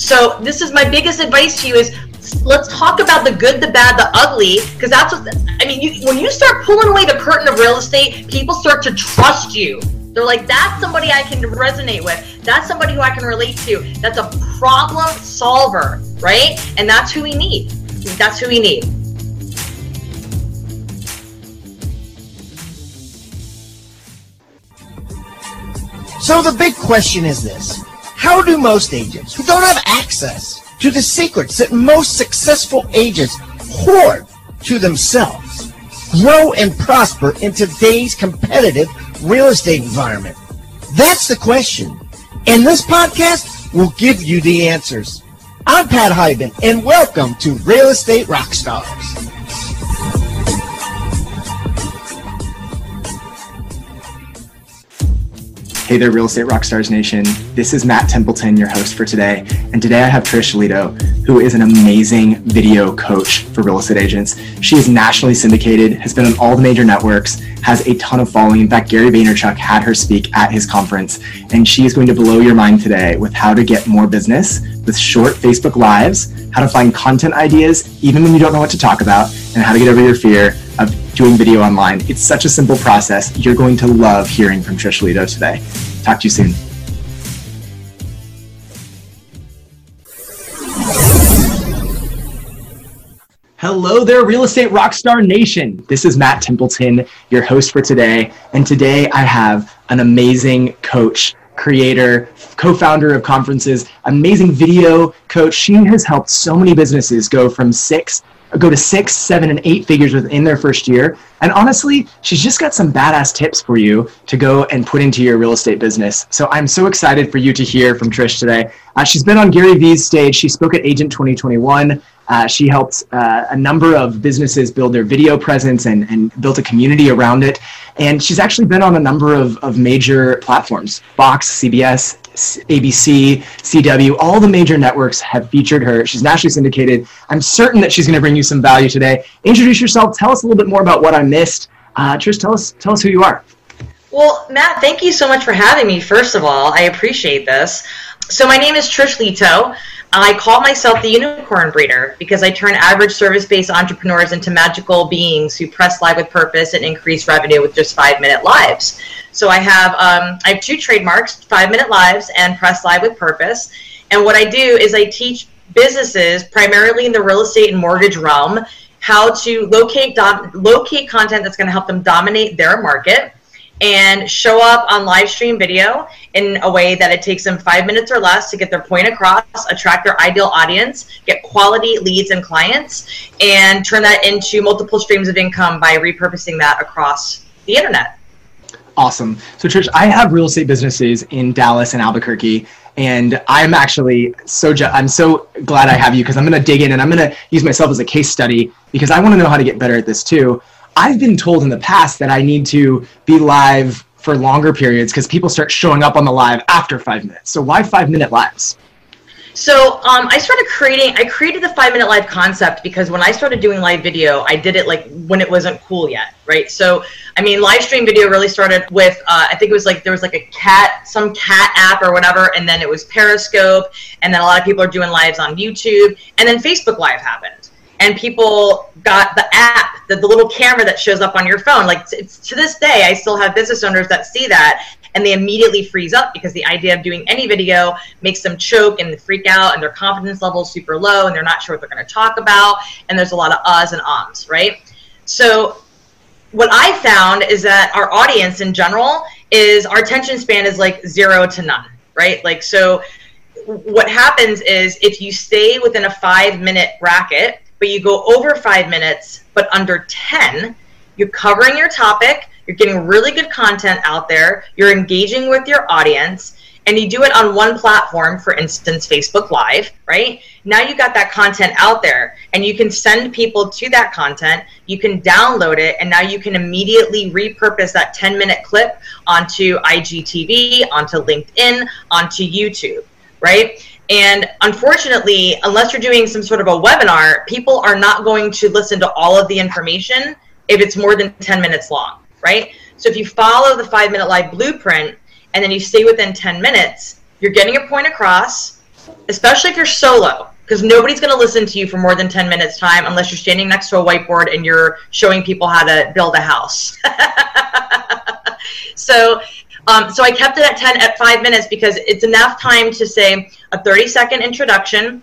So this is my biggest advice to you is let's talk about the good, the bad, the ugly, because that's what I mean. You, when you start pulling away the curtain of real estate, people start to trust you. They're like, that's somebody I can resonate with. That's somebody who I can relate to. That's a problem solver, right? And that's who we need. That's who we need. So the big question is this. How do most agents who don't have access to the secrets that most successful agents hoard to themselves grow and prosper in today's competitive real estate environment? That's the question. And this podcast will give you the answers. I'm Pat Hiban, and welcome to Real Estate Rockstars. Hey there, Real Estate Rockstars Nation. This is Matt Templeton, your host for today. And today I have Trish Lito, who is an amazing video coach for real estate agents. She is nationally syndicated, has been on all the major networks, has a ton of following. In fact, Gary Vaynerchuk had her speak at his conference. And she is going to blow your mind today with how to get more business with short Facebook Lives, how to find content ideas, even when you don't know what to talk about, and how to get over your fear doing video online. It's such a simple process. You're going to love hearing from Trish Lito today. Talk to you soon. Hello there, Real Estate Rockstar Nation. This is Matt Templeton, your host for today. And today I have an amazing coach, creator, co founder of conferences, amazing video coach. She has helped so many businesses go from six go to six, seven, and eight figures within their first year. And honestly, she's just got some badass tips for you to go and put into your real estate business. So I'm so excited for you to hear from Trish today. Uh, she's been on Gary Vee's stage. She spoke at Agent 2021. Uh, she helped uh, a number of businesses build their video presence and, and built a community around it. And she's actually been on a number of, of major platforms Fox, CBS, ABC, CW, all the major networks have featured her. She's nationally syndicated. I'm certain that she's going to bring you some value today. Introduce yourself. Tell us a little bit more about what I missed. Uh, Trish, tell us tell us who you are. Well, Matt, thank you so much for having me. First of all, I appreciate this. So my name is Trish Lito. I call myself the unicorn breeder because I turn average service based entrepreneurs into magical beings who press live with purpose and increase revenue with just five minute lives. So I have um, I have two trademarks: five minute lives and press live with purpose. And what I do is I teach businesses, primarily in the real estate and mortgage realm, how to locate locate content that's going to help them dominate their market and show up on live stream video in a way that it takes them five minutes or less to get their point across, attract their ideal audience, get quality leads and clients, and turn that into multiple streams of income by repurposing that across the internet. Awesome. So, Trish, I have real estate businesses in Dallas and Albuquerque, and I'm actually so ju- I'm so glad I have you because I'm going to dig in and I'm going to use myself as a case study because I want to know how to get better at this too. I've been told in the past that I need to be live for longer periods because people start showing up on the live after five minutes. So why five minute lives? So um, I started creating. I created the five minute live concept because when I started doing live video, I did it like when it wasn't cool yet, right? So I mean, live stream video really started with uh, I think it was like there was like a cat, some cat app or whatever, and then it was Periscope, and then a lot of people are doing lives on YouTube, and then Facebook Live happened and people got the app, the, the little camera that shows up on your phone. Like to this day, I still have business owners that see that and they immediately freeze up because the idea of doing any video makes them choke and freak out and their confidence level is super low and they're not sure what they're going to talk about and there's a lot of uhs and ums, right? So what I found is that our audience in general is our attention span is like zero to none, right? Like so what happens is if you stay within a five minute bracket but you go over five minutes, but under 10, you're covering your topic, you're getting really good content out there, you're engaging with your audience, and you do it on one platform, for instance, Facebook Live, right? Now you got that content out there and you can send people to that content, you can download it, and now you can immediately repurpose that 10 minute clip onto IGTV, onto LinkedIn, onto YouTube, right? And unfortunately, unless you're doing some sort of a webinar, people are not going to listen to all of the information if it's more than 10 minutes long, right? So if you follow the five minute live blueprint and then you stay within 10 minutes, you're getting your point across. especially if you're solo, because nobody's going to listen to you for more than 10 minutes time unless you're standing next to a whiteboard and you're showing people how to build a house. so, um, so I kept it at 10 at five minutes because it's enough time to say a 30 second introduction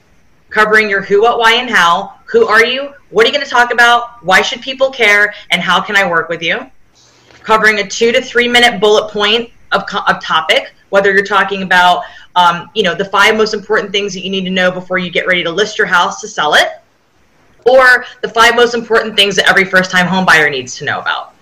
covering your who, what, why, and how. Who are you? What are you going to talk about? Why should people care? And how can I work with you? Covering a two to three minute bullet point of, of topic, whether you're talking about, um, you know, the five most important things that you need to know before you get ready to list your house to sell it, or the five most important things that every first time home buyer needs to know about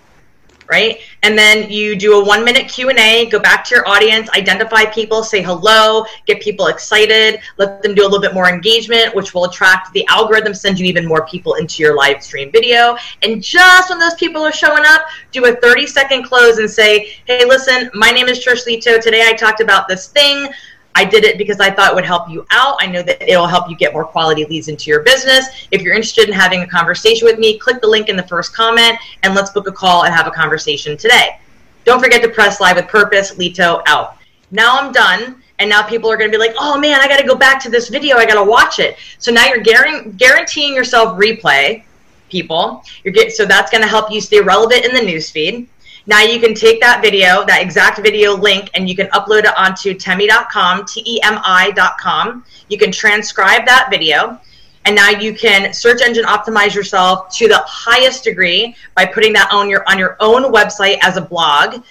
right and then you do a one minute q&a go back to your audience identify people say hello get people excited let them do a little bit more engagement which will attract the algorithm send you even more people into your live stream video. And just when those people are showing up do a 30 second close and say hey listen my name is trish lito. Today i talked about this thing I did it because I thought it would help you out. I know that it'll help you get more quality leads into your business. If you're interested in having a conversation with me, click the link in the first comment and let's book a call and have a conversation today. Don't forget to press live with purpose, Lito out. Now I'm done. And now people are going to be like, oh man, I got to go back to this video. I got to watch it. So now you're guaranteeing yourself replay, people. You're get, so that's going to help you stay relevant in the newsfeed. Now you can take that video, that exact video link, and you can upload it onto temi.com, T-E-M-I.com. You can transcribe that video. And now you can search engine optimize yourself to the highest degree by putting that on your on your own website as a blog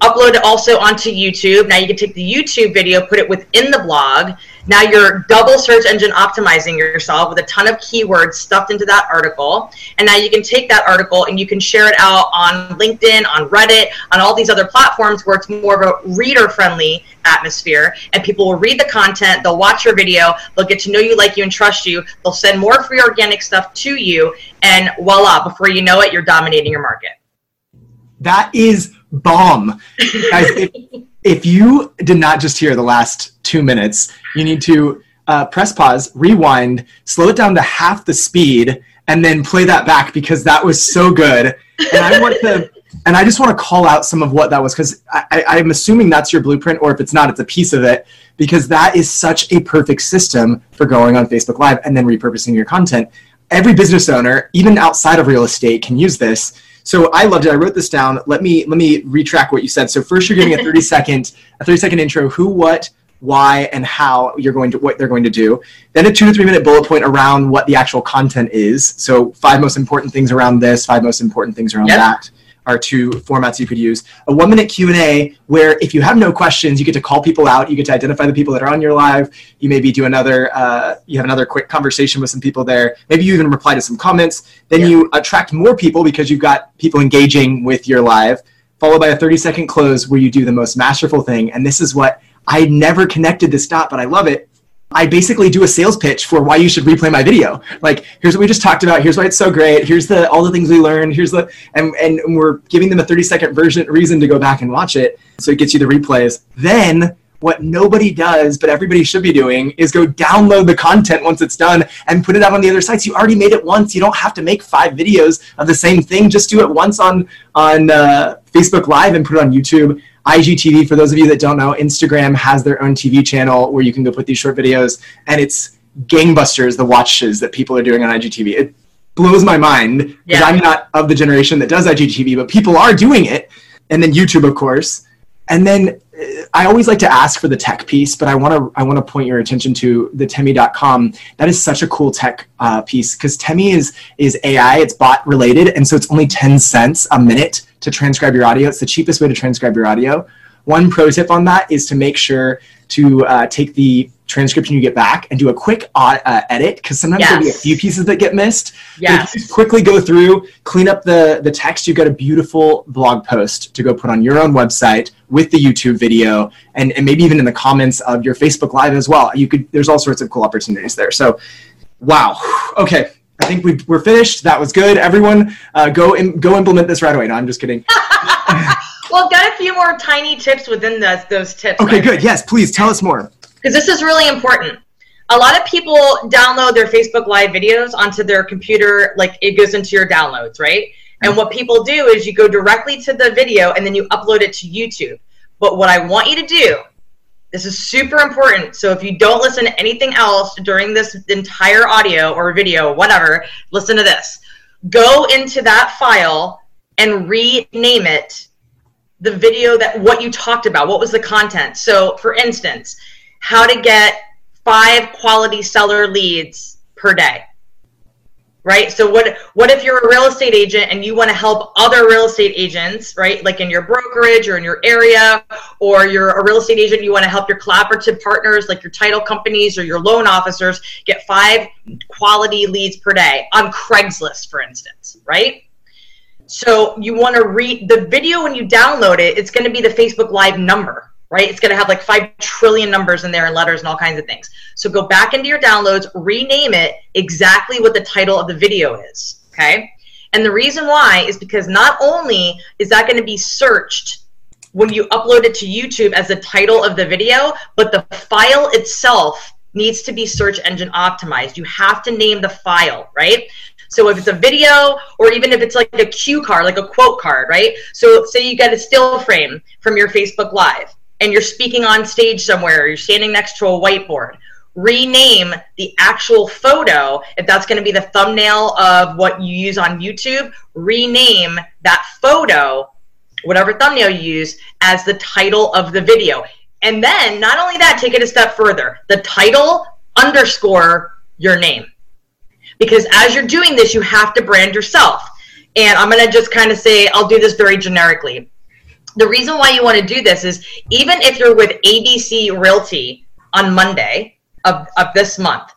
upload it also onto YouTube. Now you can take the YouTube video, put it within the blog. Now you're double search engine optimizing yourself with a ton of keywords stuffed into that article. And now you can take that article and you can share it out on LinkedIn, on Reddit, on all these other platforms where it's more of a reader friendly atmosphere. And people will read the content, they'll watch your video, they'll get to know you, like you, and trust you. They'll send more free organic stuff to you. And voila, before you know it, you're dominating your market. That is bomb. Guys, if, if, you did not just hear the last two minutes, you need to uh, press pause, rewind, slow it down to half the speed, and then play that back because that was so good. And I want to. And I just want to call out some of what that was because I'm assuming that's your blueprint, or if it's not, it's a piece of it, because that is such a perfect system for going on Facebook Live and then repurposing your content. Every business owner, even outside of real estate, can use this so I loved it. I wrote this down. Let me let me retrack what you said. So first, you're giving a 30 second a 30 second intro. Who, what, why, and how you're going to what they're going to do. Then a two to three minute bullet point around what the actual content is. So five most important things around this. Five most important things around yep. that are two formats you could use. A one minute Q&A where if you have no questions, you get to call people out. You get to identify the people that are on your live. You maybe do another, uh, you have another quick conversation with some people there. Maybe you even reply to some comments. Then yeah. you attract more people because you've got people engaging with your live, followed by a 30 second close where you do the most masterful thing. And this is what I never connected this dot, but I love it. I basically do a sales pitch for why you should replay my video. Like, here's what we just talked about. Here's why it's so great. Here's the all the things we learned. Here's the and and we're giving them a 30 second version reason to go back and watch it. So it gets you the replays. Then what nobody does, but everybody should be doing, is go download the content once it's done and put it out on the other sites. You already made it once. You don't have to make five videos of the same thing. Just do it once on on uh, Facebook Live and put it on YouTube IGTV, for those of you that don't know, Instagram has their own TV channel where you can go put these short videos, and it's gangbusters the watches that people are doing on IGTV. It blows my mind because yeah. I'm not of the generation that does IGTV, but people are doing it. And then YouTube, of course. And then uh, I always like to ask for the tech piece, but I want to I want to point your attention to the Temi.com. That is such a cool tech uh, piece because Temi is is AI. It's bot related, and so it's only ten cents a minute to transcribe your audio. It's the cheapest way to transcribe your audio. One pro tip on that is to make sure to uh, take the transcription you get back and do a quick uh, edit because sometimes yes. there'll be a few pieces that get missed. Yes. You quickly go through, clean up the, the text, you've got a beautiful blog post to go put on your own website with the YouTube video and, and maybe even in the comments of your Facebook Live as well. You could there's all sorts of cool opportunities there. So wow. Okay. I think we are finished. That was good. Everyone, uh, go Im- go implement this right away. No, I'm just kidding. well, got a few more tiny tips within those those tips. Okay, good. Yes, please tell us more. Because this is really important. A lot of people download their Facebook Live videos onto their computer, like it goes into your downloads, right? And what people do is you go directly to the video and then you upload it to YouTube. But what I want you to do This is super important. So if you don't listen to anything else during this entire audio or video, whatever, listen to this. Go into that file and rename it the video that what you talked about. What was the content? So for instance, how to get five quality seller leads per day right? So what what if you're a real estate agent and you want to help other real estate agents right? Like in your brokerage or in your area or you're a real estate agent you want to help your collaborative partners like your title companies or your loan officers get five quality leads per day on craigslist for instance right? So you want to read the video when you download it it's going to be the facebook live number right? It's going to have like 5 trillion numbers in there and letters and all kinds of things. So go back into your downloads, rename it exactly what the title of the video is, okay? And the reason why is because not only is that going to be searched when you upload it to YouTube as the title of the video, but the file itself needs to be search engine optimized. You have to name the file, right? So if it's a video or even if it's like a cue card, like a quote card, right? So say you get a still frame from your Facebook Live and you're speaking on stage somewhere, you're standing next to a whiteboard, rename the actual photo. If that's going to be the thumbnail of what you use on YouTube, rename that photo, whatever thumbnail you use, as the title of the video. And then, not only that, take it a step further. The title underscore your name. Because as you're doing this, you have to brand yourself. And I'm going to just kind of say, I'll do this very generically the reason why you want to do this is even if you're with ABC Realty on Monday of, of this month,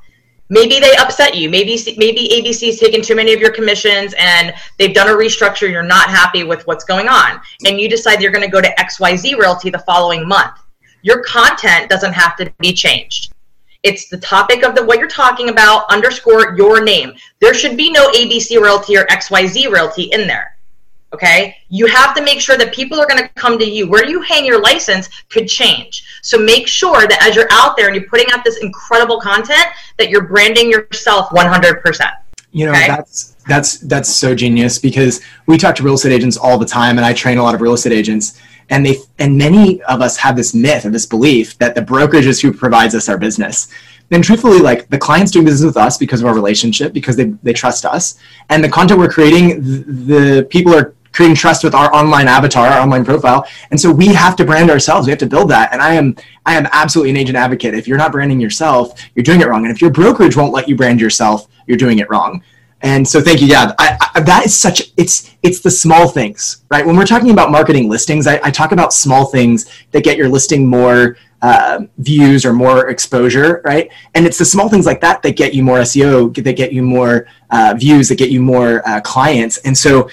maybe they upset you. Maybe maybe ABC's taken too many of your commissions and they've done a restructure. You're not happy with what's going on, and you decide you're going to go to XYZ Realty the following month. Your content doesn't have to be changed. It's the topic of the what you're talking about underscore your name. There should be no ABC Realty or XYZ Realty in there okay? You have to make sure that people are going to come to you. Where you hang your license could change. So make sure that as you're out there and you're putting out this incredible content that you're branding yourself 100% you know okay? that's that's that's so genius because we talk to real estate agents all the time and i train a lot of real estate agents and they and many of us have this myth or this belief that the brokerage is who provides us our business. Then truthfully like the clients doing business with us because of our relationship because they, they trust us. And the content we're creating the, the people are creating trust with our online avatar, our online profile. And so we have to brand ourselves. We have to build that. And I am I am absolutely an agent advocate. If you're not branding yourself, you're doing it wrong. And if your brokerage won't let you brand yourself, you're doing it wrong. And so thank you. Yeah, I, I, that is such it's it's the small things, right? When we're talking about marketing listings, I, I talk about small things that get your listing more uh, views or more exposure, right? And it's the small things like that that get you more SEO, that get you more uh, views, that get you more uh, clients. And so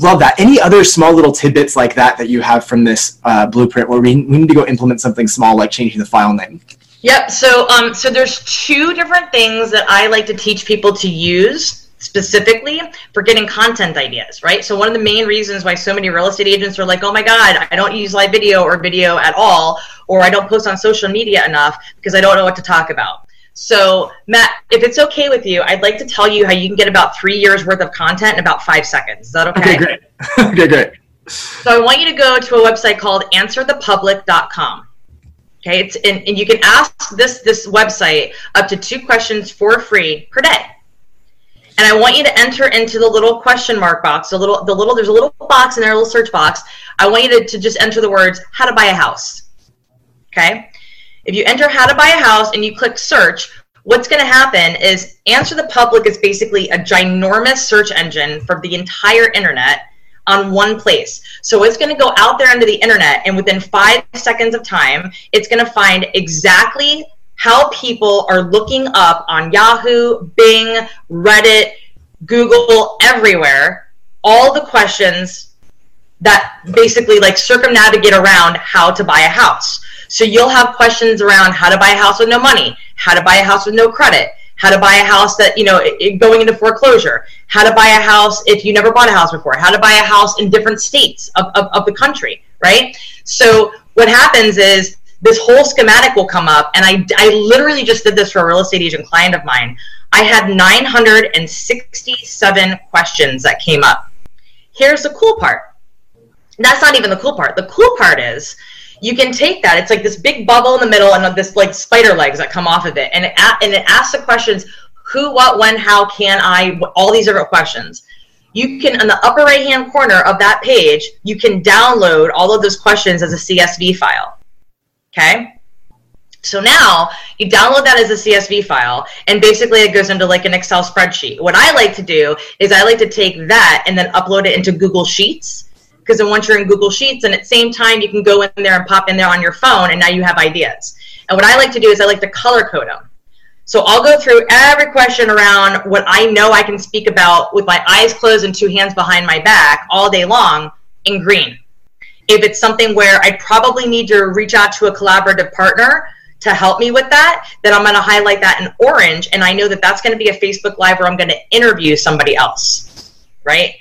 love that. Any other small little tidbits like that that you have from this uh, blueprint where we, we need to go implement something small like changing the file name? Yep. So, um, so there's two different things that I like to teach people to use specifically for getting content ideas, right? So one of the main reasons why so many real estate agents are like, "Oh my god, I don't use live video or video at all, or I don't post on social media enough because I don't know what to talk about." So, Matt, if it's okay with you, I'd like to tell you how you can get about three years worth of content in about five seconds. Is that okay? Okay, great. okay, great. So, I want you to go to a website called answerthepublic.com. Okay, it's and, and you can ask this this website up to two questions for free per day. And I want you to enter into the little question mark box, the little the little there's a little box in there, a little search box. I want you to, to just enter the words how to buy a house. Okay? If you enter how to buy a house and you click search, what's going to happen is Answer the Public is basically a ginormous search engine for the entire internet on one place. So it's going to go out there into the internet, and within five seconds of time, it's going to find exactly how people are looking up on Yahoo, Bing, Reddit, Google, everywhere, all the questions that basically like circumnavigate around how to buy a house. So you'll have questions around how to buy a house with no money, how to buy a house with no credit, how to buy a house that, you know, going into foreclosure, how to buy a house if you never bought a house before, how to buy a house in different states of, of, of the country, right? So what happens is this whole schematic will come up. And I, I literally just did this for a real estate agent client of mine. I had 967 questions that came up. Here's the cool part. That's not even the cool part. The cool part is you can take that. It's like this big bubble in the middle and this like spider legs that come off of it, and it and it asks the questions: who, what, when, how, can I? All these different questions. You can, in the upper right hand corner of that page, you can download all of those questions as a CSV file. Okay. So now you download that as a CSV file, and basically it goes into like an Excel spreadsheet. What I like to do is I like to take that and then upload it into Google Sheets because then once you're in Google Sheets and at the same time you can go in there and pop in there on your phone and now you have ideas. And what I like to do is I like to color code them. So I'll go through every question around what I know I can speak about with my eyes closed and two hands behind my back all day long in green. If it's something where I probably need to reach out to a collaborative partner to help me with that, then I'm going to highlight that in orange. And I know that that's going to be a Facebook Live where I'm going to interview somebody else. Right?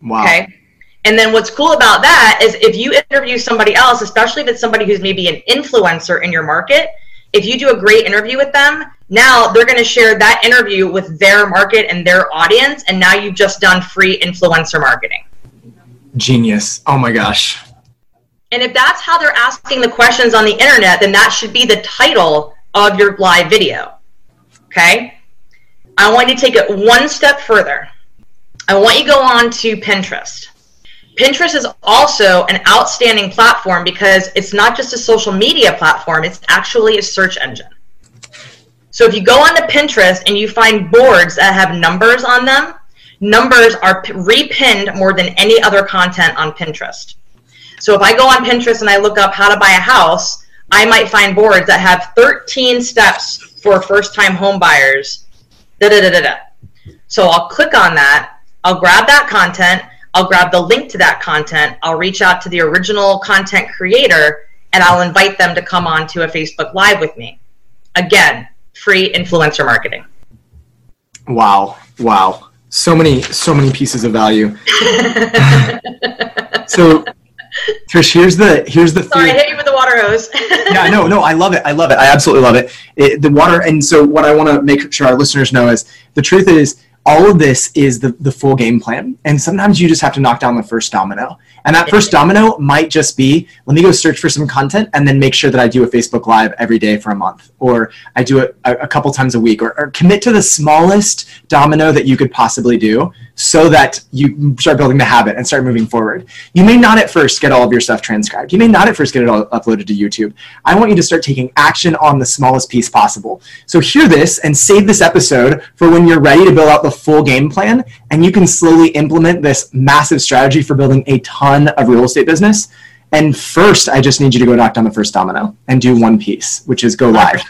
Wow. Okay. And then what's cool about that is if you interview somebody else, especially if it's somebody who's maybe an influencer in your market, if you do a great interview with them, now they're going to share that interview with their market and their audience. And now you've just done free influencer marketing. Genius. Oh my gosh. And if that's how they're asking the questions on the internet, then that should be the title of your live video. Okay? I want you to take it one step further. I want you to go on to Pinterest. Pinterest is also an outstanding platform because it's not just a social media platform, it's actually a search engine. So if you go onto Pinterest and you find boards that have numbers on them, numbers are repinned more than any other content on Pinterest. So if I go on Pinterest and I look up how to buy a house, I might find boards that have 13 steps for first time home buyers. Da, da, da, da, da. So I'll click on that, I'll grab that content, I'll grab the link to that content, I'll reach out to the original content creator, and I'll invite them to come on to a Facebook Live with me. Again, free influencer marketing. Wow. Wow. So many, so many pieces of value. so Trish, here's the here's the. Sorry, I hit you with the water hose. yeah, no, no, I love it. I love it. I absolutely love it. it the water, and so what I want to make sure our listeners know is the truth is all of this is the, the full game plan. And sometimes you just have to knock down the first domino. And that first domino might just be let me go search for some content and then make sure that I do a Facebook Live every day for a month, or I do it a, a couple times a week, or, or commit to the smallest domino that you could possibly do so that you start building the habit and start moving forward. You may not at first get all of your stuff transcribed. You may not at first get it all uploaded to YouTube. I want you to start taking action on the smallest piece possible. So hear this and save this episode for when you're ready to build out the full game plan and you can slowly implement this massive strategy for building a ton of real estate business. And first, I just need you to go knock down the first domino and do one piece, which is go live.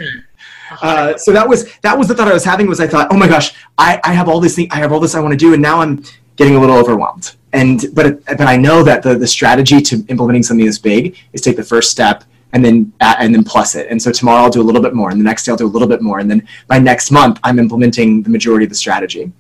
Uh, so that was that was the thought I was having was I thought, oh my gosh, I, I have all this thing, I have all this I want to do, and now I'm getting a little overwhelmed. And but but I know that the the strategy to implementing something this big is take the first step and then uh, and then plus it. And so tomorrow I'll do a little bit more, and the next day I'll do a little bit more, and then by next month I'm implementing the majority of the strategy.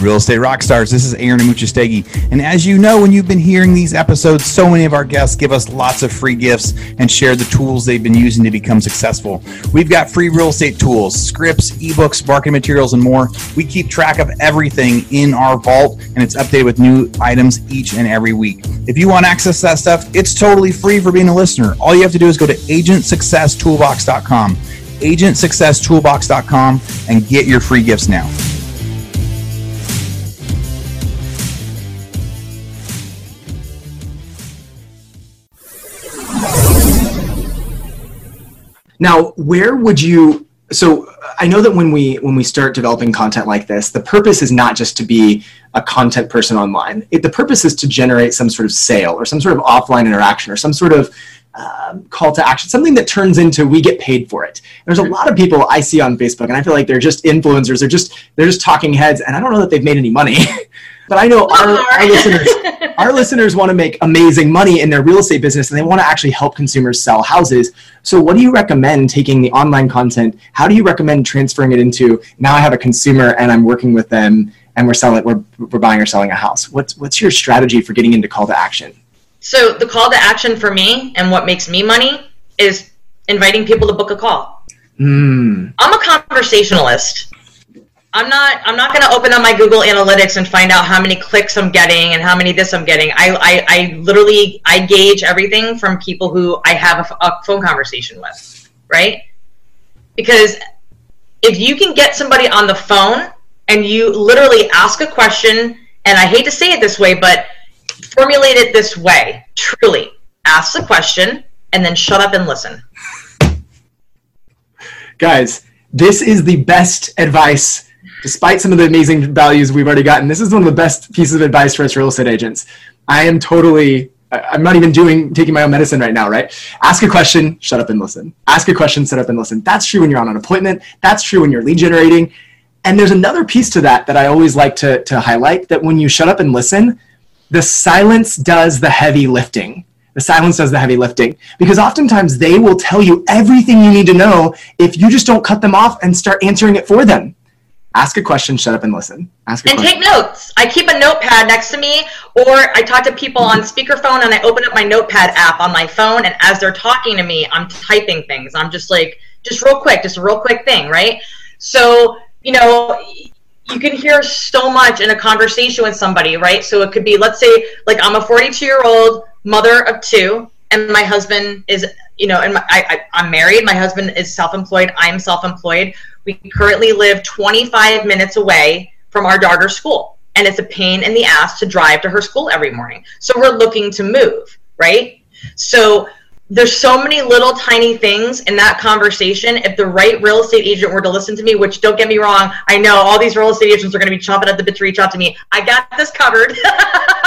Real Estate Rockstars. This is Aaron Amuchastegui. And as you know, when you've been hearing these episodes, so many of our guests give us lots of free gifts and share the tools they've been using to become successful. We've got free real estate tools, scripts, ebooks, marketing materials, and more. We keep track of everything in our vault, and it's updated with new items each and every week. If you want access to that stuff, it's totally free for being a listener. All you have to do is go to agentsuccesstoolbox.com, agentsuccesstoolbox.com, and get your free gifts now. Now, where would you? So I know that when we when we start developing content like this, the purpose is not just to be a content person online. It, the purpose is to generate some sort of sale or some sort of offline interaction or some sort of um, call to action, something that turns into we get paid for it. There's a lot of people I see on Facebook, and I feel like they're just influencers. They're just they're just talking heads, and I don't know that they've made any money. but I know our, our listeners our listeners want to make amazing money in their real estate business, and they want to actually help consumers sell houses. So, what do you recommend taking the online content? How do you recommend transferring it into now? I have a consumer, and I'm working with them, and we're selling, we're, we're buying or selling a house. What's what's your strategy for getting into call to action? So the call to action for me and what makes me money is inviting people to book a call. Mm. I'm a conversationalist. I'm not I'm not going to open up my Google Analytics and find out how many clicks I'm getting and how many this I'm getting. I I, I literally I gauge everything from people who I have a, a phone conversation with, right? Because if you can get somebody on the phone and you literally ask a question, and I hate to say it this way, but formulate it this way, truly ask the question and then shut up and listen. Guys, this is the best advice despite some of the amazing values we've already gotten, this is one of the best pieces of advice for us real estate agents. I am totally I'm not even doing taking my own medicine right now, right? Ask a question, shut up and listen. Ask a question, shut up and listen. That's true when you're on an appointment. That's true when you're lead generating. And there's another piece to that that I always like to, to highlight that when you shut up and listen, the silence does the heavy lifting. The silence does the heavy lifting because oftentimes they will tell you everything you need to know if you just don't cut them off and start answering it for them ask a question, shut up and listen. Ask and question. take notes. I keep a notepad next to me, or I talk to people on speakerphone and I open up my notepad app on my phone. And as they're talking to me, I'm typing things. I'm just like, just real quick, just a real quick thing, right? So, you know, you can hear so much in a conversation with somebody, right? So it could be, let's say, like I'm a 42 year old mother of two, and my husband is, you know, and my, I, I'm married. My husband is self employed. I'm self employed we currently live 25 minutes away from our daughter's school, and it's a pain in the ass to drive to her school every morning. So we're looking to move, right? So there's so many little tiny things in that conversation. If the right real estate agent were to listen to me, which don't get me wrong, I know all these real estate agents are going to be chomping at the bit to reach out to me. I got this covered.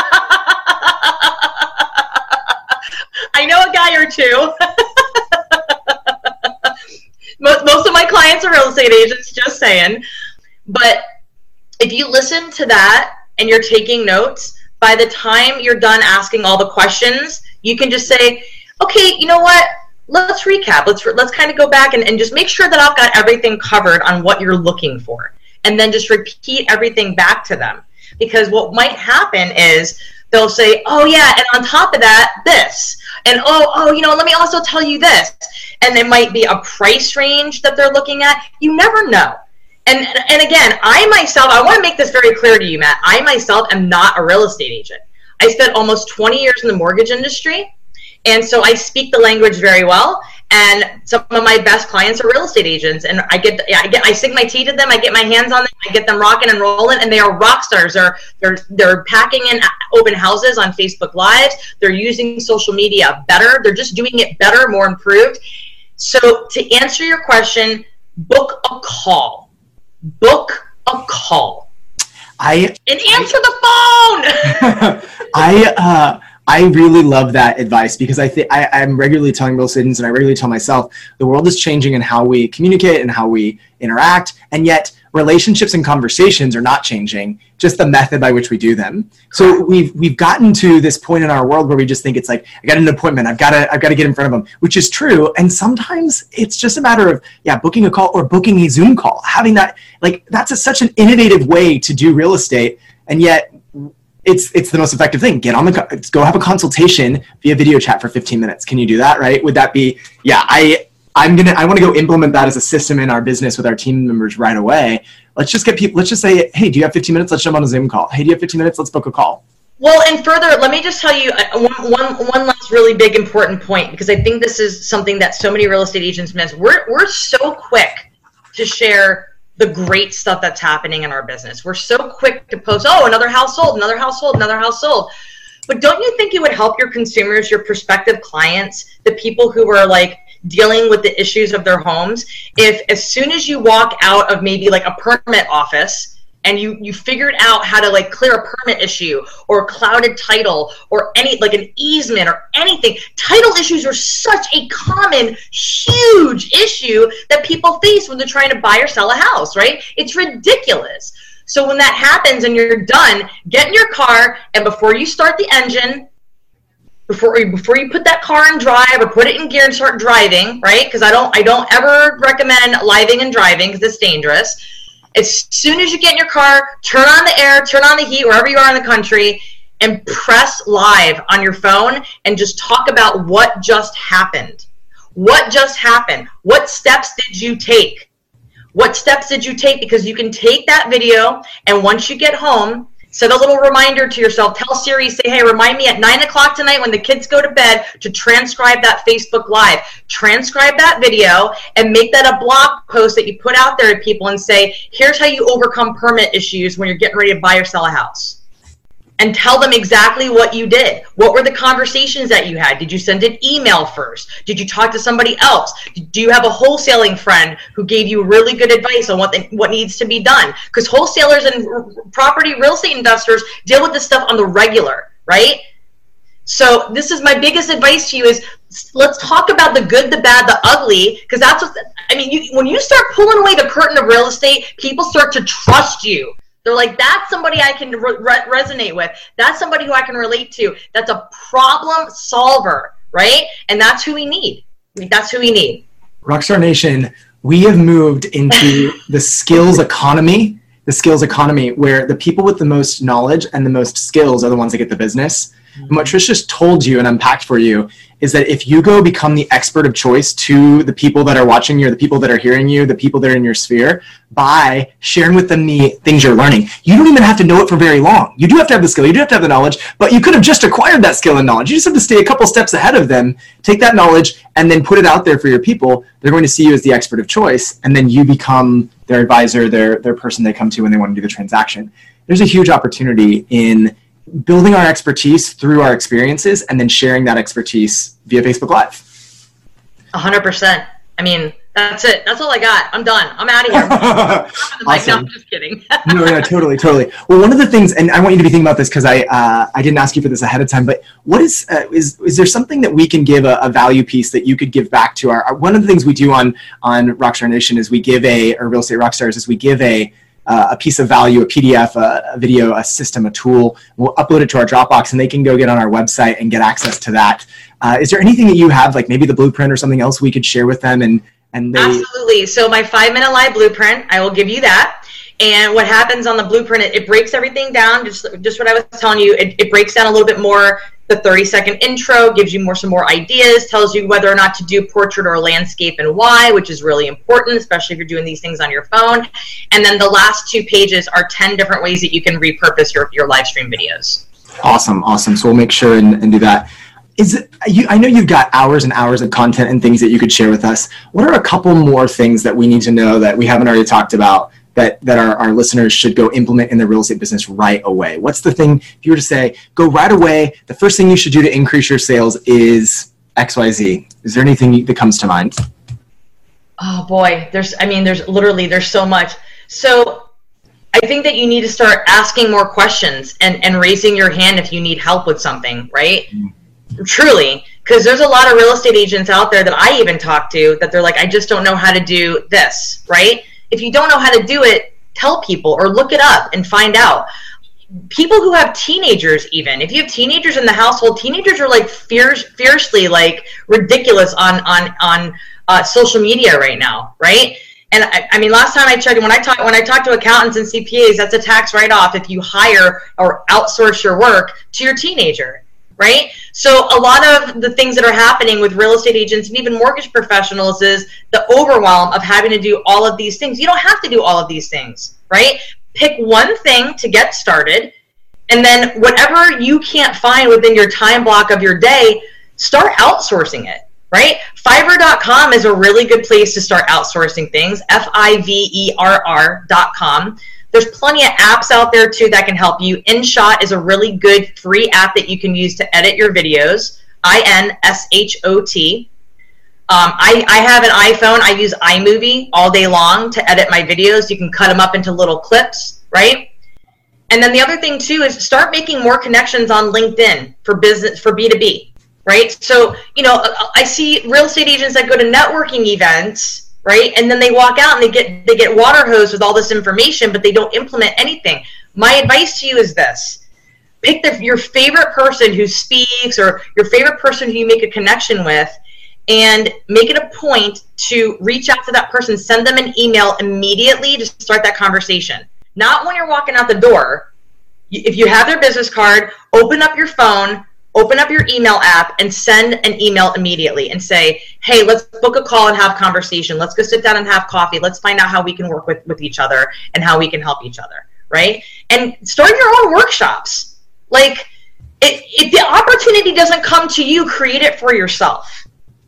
I know a guy or two. most most of my clients are real estate agents, just saying. But if you listen to that and you're taking notes, by the time you're done asking all the questions, you can just say, okay, you know what? Let's recap. Let's let's kind of go back and, and just make sure that I've got everything covered on what you're looking for. And then just repeat everything back to them. Because what might happen is they'll say, oh yeah, and on top of that, this. And oh, oh, you know, let me also tell you this and there might be a price range that they're looking at. You never know. And and again, I myself, I want to make this very clear to you, Matt. I myself am not a real estate agent. I spent almost 20 years in the mortgage industry, and so I speak the language very well. And some of my best clients are real estate agents, and I get I get I sink my teeth to them. I get my hands on them. I get them rocking and rolling, and they are rock stars. They're they're they're packing in open houses on Facebook Lives. They're using social media better. They're just doing it better, more improved so to answer your question, book a call. Book a call. I and answer I, the phone. I uh, I really love that advice because I think I'm regularly telling real estate and I regularly tell myself the world is changing in how we communicate and how we interact, and yet relationships and conversations are not changing just the method by which we do them. So we've we've gotten to this point in our world where we just think it's like i got an appointment. I've got to i've got to get in front of them which is true. And sometimes it's just a matter of yeah booking a call or booking a zoom call having that like that's a, such an innovative way to do real estate and yet it's it's the most effective thing get on the go have a consultation via video chat for 15 minutes can you do that right would that be yeah i I'm gonna I want to go implement that as a system in our business with our team members right away. Let's just get people. Let's just say, hey, do you have 15 minutes? Let's jump on a Zoom call. Hey, do you have 15 minutes? Let's book a call. Well, and further, let me just tell you one, one, one last really big important point because I think this is something that so many real estate agents miss. We're we're so quick to share the great stuff that's happening in our business. We're so quick to post, oh, another household, another household, another household. But don't you think it would help your consumers, your prospective clients, the people who are like dealing with the issues of their homes if as soon as you walk out of maybe like a permit office and you you figured out how to like clear a permit issue or a clouded title or any like an easement or anything title issues are such a common huge issue that people face when they're trying to buy or sell a house right it's ridiculous so when that happens and you're done get in your car and before you start the engine before you before you put that car in drive or put it in gear and start driving, right? Because I don't I don't ever recommend living and driving because it's dangerous. As soon as you get in your car, turn on the air, turn on the heat wherever you are in the country, and press live on your phone and just talk about what just happened. What just happened? What steps did you take? What steps did you take? Because you can take that video and once you get home, set a little reminder to yourself. Tell Siri, say, hey, remind me at nine o'clock tonight when the kids go to bed to transcribe that Facebook Live. Transcribe that video and make that a blog post that you put out there to people and say, here's how you overcome permit issues when you're getting ready to buy or sell a house and tell them exactly what you did. What were the conversations that you had? Did you send an email first? Did you talk to somebody else? Do you have a wholesaling friend who gave you really good advice on what the, what needs to be done? Because wholesalers and r- property real estate investors deal with this stuff on the regular, right? So this is my biggest advice to you is let's talk about the good, the bad, the ugly, because that's what I mean. You, when you start pulling away the curtain of real estate, people start to trust you they're like, that's somebody I can re- resonate with. That's somebody who I can relate to. That's a problem solver, right? And that's who we need. That's who we need. Rockstar Nation, we have moved into the skills economy, the skills economy where the people with the most knowledge and the most skills are the ones that get the business. And what Trish just told you and unpacked for you is that if you go become the expert of choice to the people that are watching you, the people that are hearing you, the people that are in your sphere, by sharing with them the things you're learning, you don't even have to know it for very long. You do have to have the skill, you do have to have the knowledge, but you could have just acquired that skill and knowledge. You just have to stay a couple steps ahead of them, take that knowledge, and then put it out there for your people. They're going to see you as the expert of choice, and then you become their advisor, their their person they come to when they want to do the transaction. There's a huge opportunity in building our expertise through our experiences and then sharing that expertise via Facebook Live. 100%. I mean, that's it. That's all I got. I'm done. I'm out of here. awesome. like, no, I'm just kidding. no, no, totally, totally. Well, one of the things, and I want you to be thinking about this because I uh, I didn't ask you for this ahead of time, but what is uh, is is there something that we can give a, a, value piece that you could give back to our, our, One of the things we do on on Rockstar Nation is we give a or Real Estate Rockstars is we give a uh, a piece of value, a PDF, a, a, video, a system, a tool. We'll upload it to our Dropbox, and they can go get on our website and get access to that. Uh, is there anything that you have, like maybe the blueprint or something else, we could share with them? And and they... absolutely. So my five minute live blueprint, I will give you that. And what happens on the blueprint, it, it breaks everything down. Just just what I was telling you, it, it breaks down a little bit more the 30 second intro gives you more some more ideas tells you whether or not to do portrait or landscape and why which is really important especially if you're doing these things on your phone. And then the last two pages are 10 different ways that you can repurpose your, your live stream videos. Awesome awesome. So we'll make sure and, and do that. Is you, I know you've got hours and hours of content and things that you could share with us. What are a couple more things that we need to know that we haven't already talked about that that our, our listeners should go implement in their real estate business right away? What's the thing if you were to say go right away? The first thing you should do to increase your sales is X Y Z. Is there anything that comes to mind? Oh boy, there's I mean there's literally there's so much. So I think that you need to start asking more questions and and raising your hand if you need help with something, right? Mm. Truly, because there's a lot of real estate agents out there that I even talk to that they're like, I just don't know how to do this, right? If you don't know how to do it, tell people or look it up and find out. People who have teenagers, even if you have teenagers in the household, teenagers are like fierce, fiercely like ridiculous on on on uh, social media right now, right? And I, I, mean, last time I checked, when I talk when I talk to accountants and CPAs, that's a tax write off if you hire or outsource your work to your teenager right? So a lot of the things that are happening with real estate agents and even mortgage professionals is the overwhelm of having to do all of these things. You don't have to do all of these things, right? Pick one thing to get started, and then whatever you can't find within your time block of your day, start outsourcing it. Right? Fiverr.com is a really good place to start outsourcing things. F I V E R R.com. There's plenty of apps out there too that can help you. InShot is a really good free app that you can use to edit your videos. I N S H O T. Um, I, I have an iPhone. I use iMovie all day long to edit my videos. You can cut them up into little clips, right? And then the other thing too is start making more connections on LinkedIn for business for B2B, right? So, you know, I see real estate agents that go to networking events right? And then they walk out and they get they get water hosed with all this information, but they don't implement anything. My advice to you is this: pick the, your favorite person who speaks or your favorite person who you make a connection with, and make it a point to reach out to that person. Send them an email immediately to start that conversation. Not when you're walking out the door. If you have their business card, open up your phone, open up your email app and send an email immediately and say, hey, let's book a call and have conversation. Let's go sit down and have coffee. Let's find out how we can work with, with each other and how we can help each other. Right. And start your own workshops. Like, if the opportunity doesn't come to you, create it for yourself.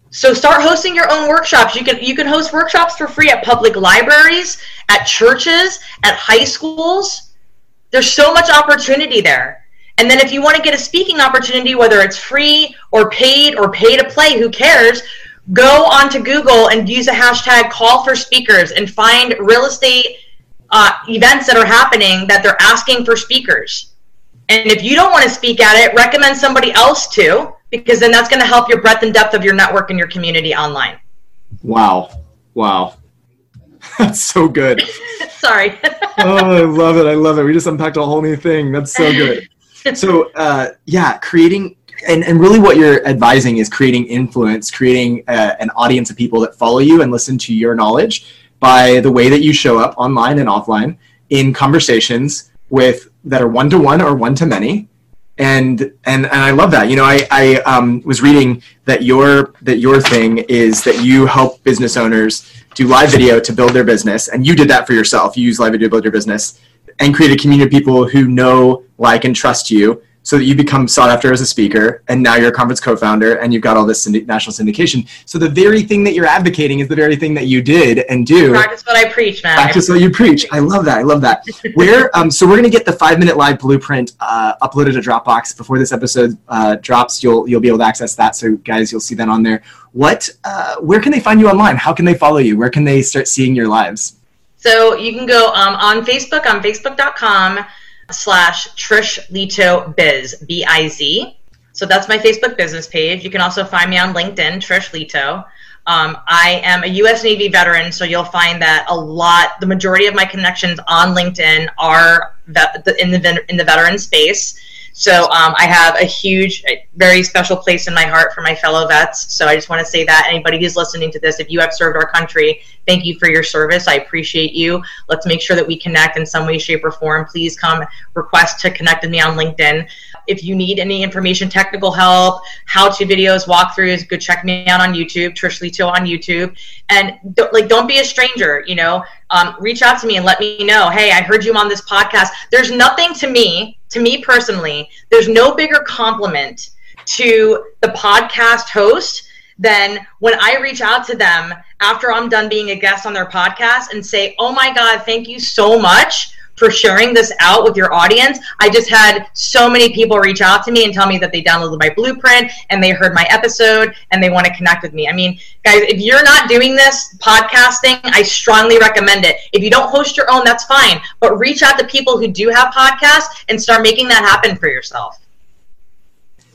So start hosting your own workshops. You can you can host workshops for free at public libraries, at churches, at high schools. There's so much opportunity there. And then if you want to get a speaking opportunity, whether it's free or paid or pay to play, who cares? Go onto Google and use a hashtag call for speakers and find real estate uh, events that are happening that they're asking for speakers. And if you don't want to speak at it, recommend somebody else to, because then that's going to help your breadth and depth of your network and your community online. Wow. Wow. That's so good. Sorry. oh, I love it. I love it. We just unpacked a whole new thing. That's so good. so uh, yeah, creating and, and really what you're advising is creating influence, creating uh, an audience of people that follow you and listen to your knowledge by the way that you show up online and offline in conversations with that are one to one or one to many. And, and and I love that. You know, I, I um, was reading that your that your thing is that you help business owners do live video to build their business, and you did that for yourself. You use live video to build your business, and create a community of people who know, like, and trust you so that you become sought after as a speaker and now you're a conference co-founder and you've got all this national syndication. So the very thing that you're advocating is the very thing that you did and do. Practice what i preach man. Practice what you preach. I love that. I love that. Where um, so we're going to get the five minute live blueprint uh, uploaded to dropbox before this episode uh, drops. You'll you'll be able to access that. So guys you'll see that on there. What uh, where can they find you online? How can they follow you? Where can they start seeing your lives so you can go um, on Facebook on facebook.com slash Trish Lito Biz, B I Z. So that's my Facebook business page. You can also find me on LinkedIn, Trish Lito. Um, I am a U.S. Navy veteran, so you'll find that a lot, the majority of my connections on LinkedIn are in the in the veteran space. So um, I have a huge, very special place in my heart for my fellow vets. So I just want to say that anybody who's listening to this, if you have served our country, thank you for your service. I appreciate you. Let's make sure that we connect in some way, shape, or form. Please come request to connect with me on LinkedIn. If you need any information, technical help, how-to videos, walkthroughs, go check me out on YouTube, Trish Lito on YouTube. And don't, like, don't be a stranger. You know, um, reach out to me and let me know. Hey, I heard you on this podcast. There's nothing to me to me personally, there's no bigger compliment to the podcast host than when I reach out to them after I'm done being a guest on their podcast and say, Oh my God, thank you so much for sharing this out with your audience. I just had so many people reach out to me and tell me that they downloaded my blueprint and they heard my episode and they want to connect with me. I mean, guys, if you're not doing this podcasting, I strongly recommend it. If you don't host your own, that's fine, but reach out to people who do have podcasts and start making that happen for yourself.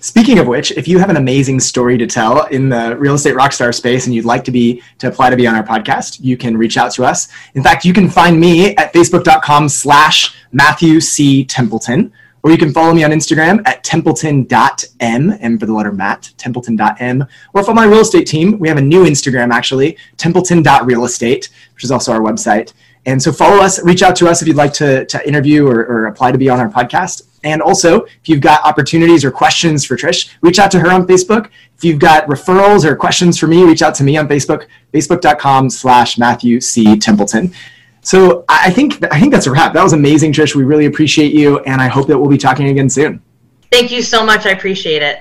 Speaking of which, if you have an amazing story to tell in the real estate rockstar space and you'd like to be to apply to be on our podcast, you can reach out to us. In fact, you can find me at facebook.com slash Matthew C. Templeton, or you can follow me on Instagram at templeton.m, M for the letter Matt, templeton.m. Or for my real estate team, we have a new Instagram actually, templeton.realestate, which is also our website. And so follow us, reach out to us if you'd like to, to interview or, or apply to be on our podcast. And also, if you've got opportunities or questions for Trish, reach out to her on Facebook. If you've got referrals or questions for me, reach out to me on Facebook, facebook.com slash Matthew C. Templeton. So I think I think that's a wrap. That was amazing, Trish. We really appreciate you, and I hope that we'll be talking again soon. Thank you so much. I appreciate it.